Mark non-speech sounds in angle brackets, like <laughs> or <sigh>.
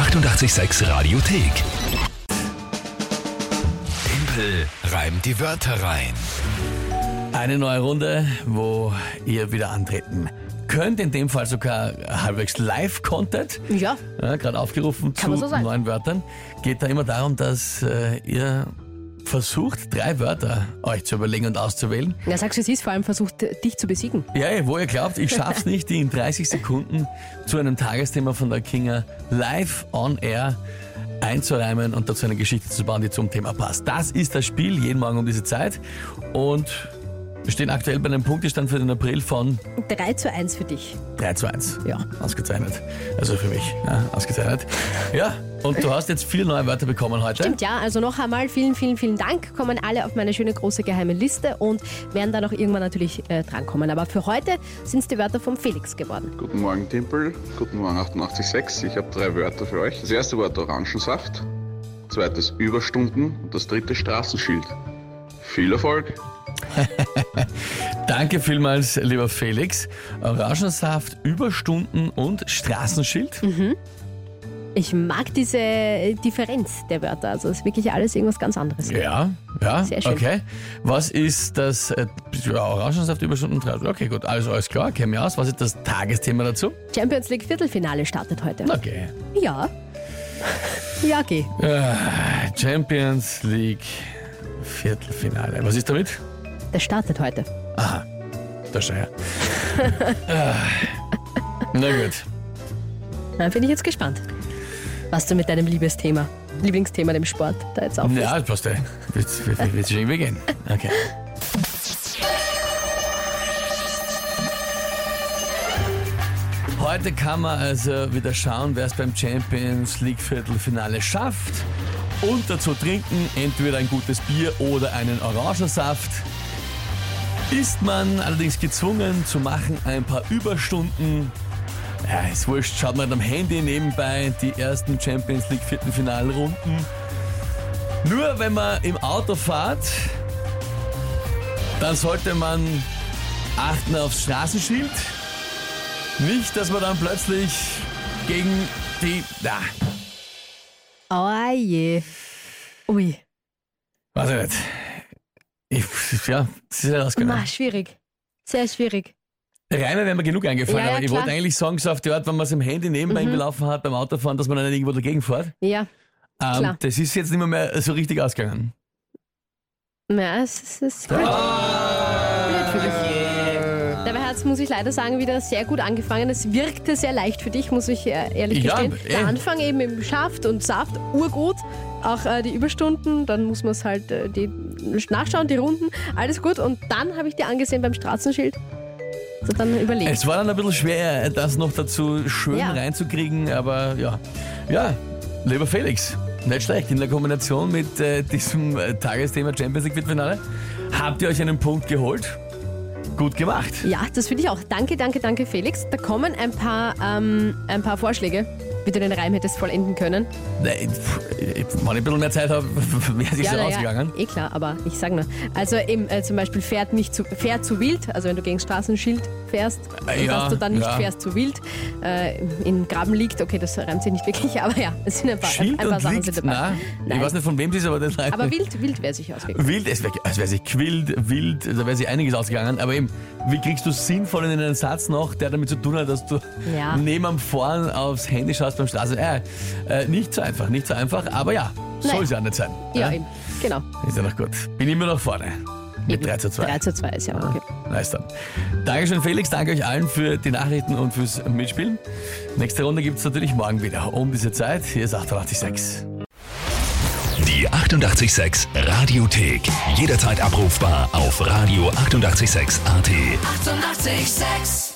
886 Radiothek. Tempel reimt die Wörter rein. Eine neue Runde, wo ihr wieder antreten könnt. In dem Fall sogar halbwegs Live-Content. Ja, Ja, Gerade aufgerufen Kann man zu so sagen. neuen Wörtern. Geht da immer darum, dass äh, ihr versucht, drei Wörter euch zu überlegen und auszuwählen. ja sagst du, es ist vor allem versucht, dich zu besiegen. Ja, wo ihr glaubt, ich schaff's nicht, die in 30 Sekunden zu einem Tagesthema von der Kinga live on air einzureimen und dazu eine Geschichte zu bauen, die zum Thema passt. Das ist das Spiel, jeden Morgen um diese Zeit. Und wir stehen aktuell bei einem Punktestand für den April von 3 zu 1 für dich. 3 zu 1. Ja. Ausgezeichnet. Also für mich. Ja, ausgezeichnet. Ja, und du hast jetzt viele neue Wörter bekommen heute. Stimmt, ja. Also noch einmal vielen, vielen, vielen Dank. Kommen alle auf meine schöne große geheime Liste und werden dann auch irgendwann natürlich äh, drankommen. Aber für heute sind es die Wörter vom Felix geworden. Guten Morgen, Timpel. Guten Morgen, 886. Ich habe drei Wörter für euch. Das erste Wort Orangensaft, zweites Überstunden und das dritte Straßenschild. Viel Erfolg! <laughs> Danke vielmals, lieber Felix. Orangensaft, Überstunden und Straßenschild. Ich mag diese Differenz der Wörter. Also es ist wirklich alles irgendwas ganz anderes. Ja, ja, Sehr schön. okay. Was ist das? Äh, ja, Orangensaft, Überstunden, Straßenschild. Okay, gut, also alles klar, kenne mich aus. Was ist das Tagesthema dazu? Champions League Viertelfinale startet heute. Okay. Ja. Ja, geh. Äh, Champions League Viertelfinale. Was ist damit? Das startet heute. Aha, da schau <laughs> her. Ah. Na gut. Da bin ich jetzt gespannt, was du mit deinem Liebesthema, Lieblingsthema, dem Sport, da jetzt auf. Ja, passt ja. Wird, wird, wird, wird schon irgendwie gehen. Okay. Heute kann man also wieder schauen, wer es beim Champions League Viertelfinale schafft. Und dazu trinken entweder ein gutes Bier oder einen Orangensaft. Ist man allerdings gezwungen zu machen ein paar Überstunden. Ja, ist wurscht, schaut man am Handy nebenbei die ersten Champions League Viertelfinalrunden. Nur wenn man im Auto fährt, dann sollte man achten aufs Straßenschild. Nicht, dass man dann plötzlich gegen die. Na, Oh je. Ui. weiß ich nicht. Ich, ja, das ist ja Ma, rausgegangen. schwierig. Sehr schwierig. Reime wären mir genug eingefallen, Ja, ja, aber ich wollte eigentlich sagen, so auf die Art, wenn man es im Handy nebenbei mhm. laufen hat beim Autofahren, dass man dann irgendwo dagegen fährt. Ja. Ähm, Klar. das ist jetzt nicht mehr, mehr so richtig ausgegangen. Ja, es ist, es ist blöd. blöd für dich. Dabei hat es, muss ich leider sagen, wieder sehr gut angefangen. Es wirkte sehr leicht für dich, muss ich äh, ehrlich Ja, gestehen. Der eh. Anfang eben im Schaft und Saft, urgut. Auch äh, die Überstunden, dann muss man es halt äh, die nachschauen, die Runden, alles gut. Und dann habe ich dir angesehen beim Straßenschild. Also dann überlegt. Es war dann ein bisschen schwer, das noch dazu schön Ja. reinzukriegen, aber ja. Ja, lieber Felix, nicht schlecht. In der Kombination mit äh, diesem äh, Tagesthema Champions League Viertelfinale habt ihr euch einen Punkt geholt. Gut gemacht. Ja, das finde ich auch. Danke, danke, danke, Felix. Da kommen ein paar, ähm, ein paar Vorschläge, wie du den Reim hättest vollenden können. Nee, pff, Wenn ich ein bisschen mehr Zeit habe, wäre es Ja, so na ja, eh klar, aber ich sage nur. Also eben äh, zum Beispiel fährt nicht zu, fährt zu wild, also wenn du gegen Straßenschild fährst, Äh, ja, dass du dann nicht ja. fährst zu wild, äh, in Graben liegt, okay, das reimt sich nicht wirklich, <laughs> aber ja, es sind ein paar, Schild ein paar Sachen liegt, sind dabei. na, ich Nein. weiß nicht von wem es ist, aber das reicht aber wild, wild wäre sich ausgegangen. Wild, es wäre es wär sich quillt, wild, da wäre sich einiges ausgegangen. Aber eben, wie kriegst du sinnvoll in einen Satz noch, der damit zu tun hat, dass du Ja. neben am Fahren aufs Handy schaust beim Straße? Äh, äh, nicht so einfach, nicht so einfach, aber ja, soll es ja nicht sein. Ja, Äh? eben, genau. Ist ja noch gut. Bin immer noch vorne. Mit Eben. 3 zu 2. 3 zu 2 ist ja okay. Nice dann. Dankeschön, Felix. Danke euch allen für die Nachrichten und fürs Mitspielen. Nächste Runde gibt es natürlich morgen wieder um diese Zeit. Hier ist 886. Die 886 Radiothek. Jederzeit abrufbar auf radio886.at. 886! 886